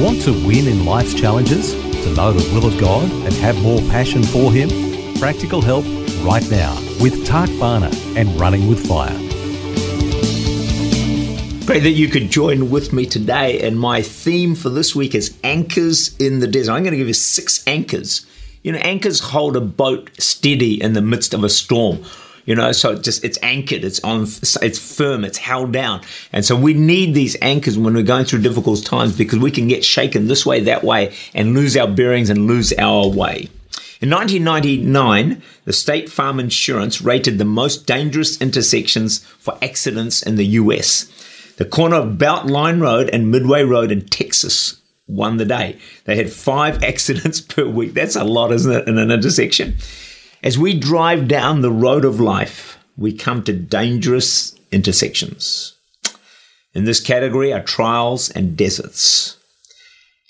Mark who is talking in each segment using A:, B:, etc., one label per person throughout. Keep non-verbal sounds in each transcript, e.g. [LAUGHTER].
A: Want to win in life's challenges? To know the will of God and have more passion for Him? Practical help right now with Tak Bhana and Running with Fire.
B: Pray that you could join with me today. And my theme for this week is anchors in the desert. I'm going to give you six anchors. You know, anchors hold a boat steady in the midst of a storm you know so it just it's anchored it's on it's firm it's held down and so we need these anchors when we're going through difficult times because we can get shaken this way that way and lose our bearings and lose our way in 1999, the State Farm Insurance rated the most dangerous intersections for accidents in the US. The corner of Beltline Road and Midway Road in Texas won the day. They had five [LAUGHS] accidents per week. That's a lot, isn't it, in an intersection? As we drive down the road of life, we come to dangerous intersections. In this category are trials and deserts.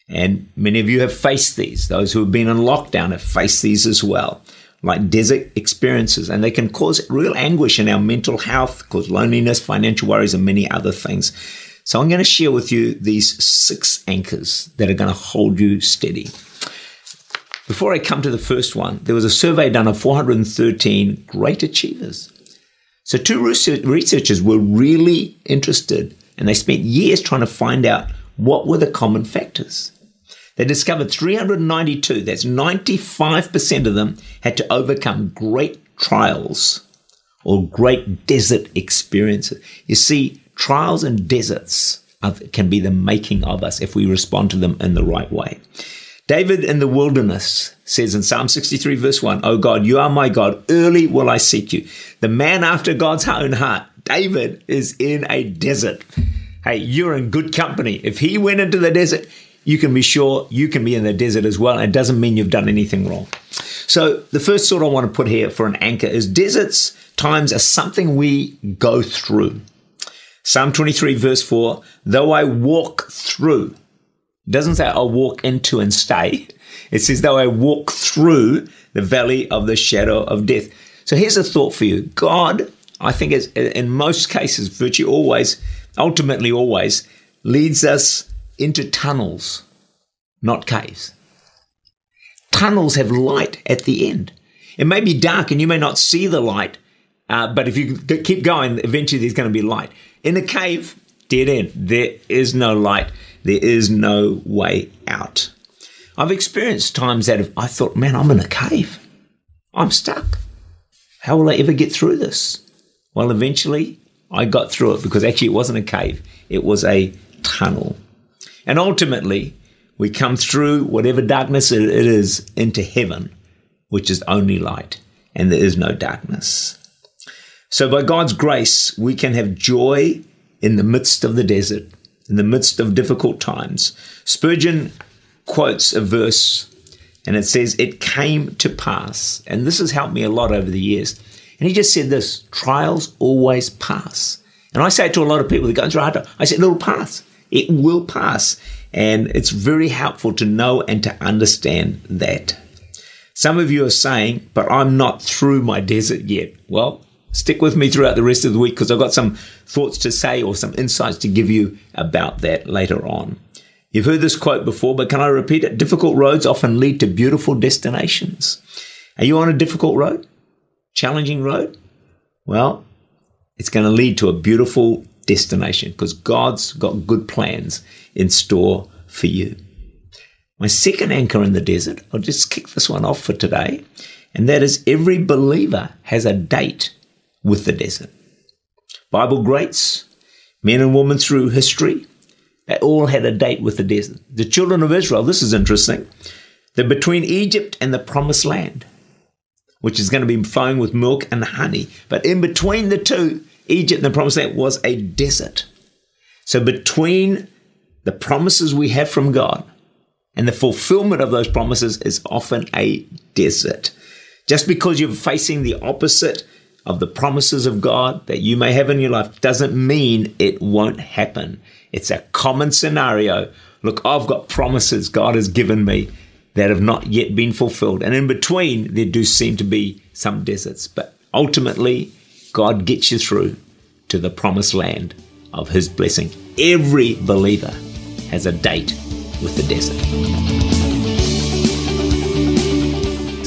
B: And many of you have faced these. Those who have been in lockdown have faced these as well, like desert experiences. And they can cause real anguish in our mental health, cause loneliness, financial worries, and many other things. So I'm going to share with you these six anchors that are going to hold you steady. Before I come to the first one, there was a survey done of 413 great achievers. So, two researchers were really interested and they spent years trying to find out what were the common factors. They discovered 392, that's 95% of them, had to overcome great trials or great desert experiences. You see, trials and deserts can be the making of us if we respond to them in the right way. David in the wilderness says in Psalm 63, verse 1, Oh God, you are my God. Early will I seek you. The man after God's own heart, David, is in a desert. Hey, you're in good company. If he went into the desert, you can be sure you can be in the desert as well. And it doesn't mean you've done anything wrong. So, the first thought I want to put here for an anchor is deserts times are something we go through. Psalm 23, verse 4 Though I walk through, it doesn't say I'll walk into and stay. It says, though I walk through the valley of the shadow of death. So here's a thought for you. God, I think is in most cases, virtually always, ultimately always, leads us into tunnels, not caves. Tunnels have light at the end. It may be dark and you may not see the light, uh, but if you keep going, eventually there's going to be light. In a cave, dead end. There is no light. There is no way out. I've experienced times that I thought, man, I'm in a cave. I'm stuck. How will I ever get through this? Well, eventually I got through it because actually it wasn't a cave, it was a tunnel. And ultimately, we come through whatever darkness it is into heaven, which is only light, and there is no darkness. So, by God's grace, we can have joy in the midst of the desert, in the midst of difficult times. Spurgeon quotes a verse and it says, It came to pass. And this has helped me a lot over the years. And he just said this trials always pass. And I say it to a lot of people that go through hard time. I said, It'll pass. It will pass. And it's very helpful to know and to understand that. Some of you are saying, But I'm not through my desert yet. Well, stick with me throughout the rest of the week because I've got some thoughts to say or some insights to give you about that later on. You've heard this quote before, but can I repeat it? Difficult roads often lead to beautiful destinations. Are you on a difficult road? Challenging road? Well, it's going to lead to a beautiful destination because God's got good plans in store for you. My second anchor in the desert, I'll just kick this one off for today, and that is every believer has a date with the desert. Bible greats, men and women through history, they all had a date with the desert. The children of Israel, this is interesting, they're between Egypt and the promised land, which is going to be flowing with milk and honey. But in between the two, Egypt and the promised land was a desert. So between the promises we have from God and the fulfillment of those promises is often a desert. Just because you're facing the opposite of the promises of God that you may have in your life doesn't mean it won't happen. It's a common scenario. Look, I've got promises God has given me that have not yet been fulfilled. And in between, there do seem to be some deserts. But ultimately, God gets you through to the promised land of His blessing. Every believer has a date with the desert.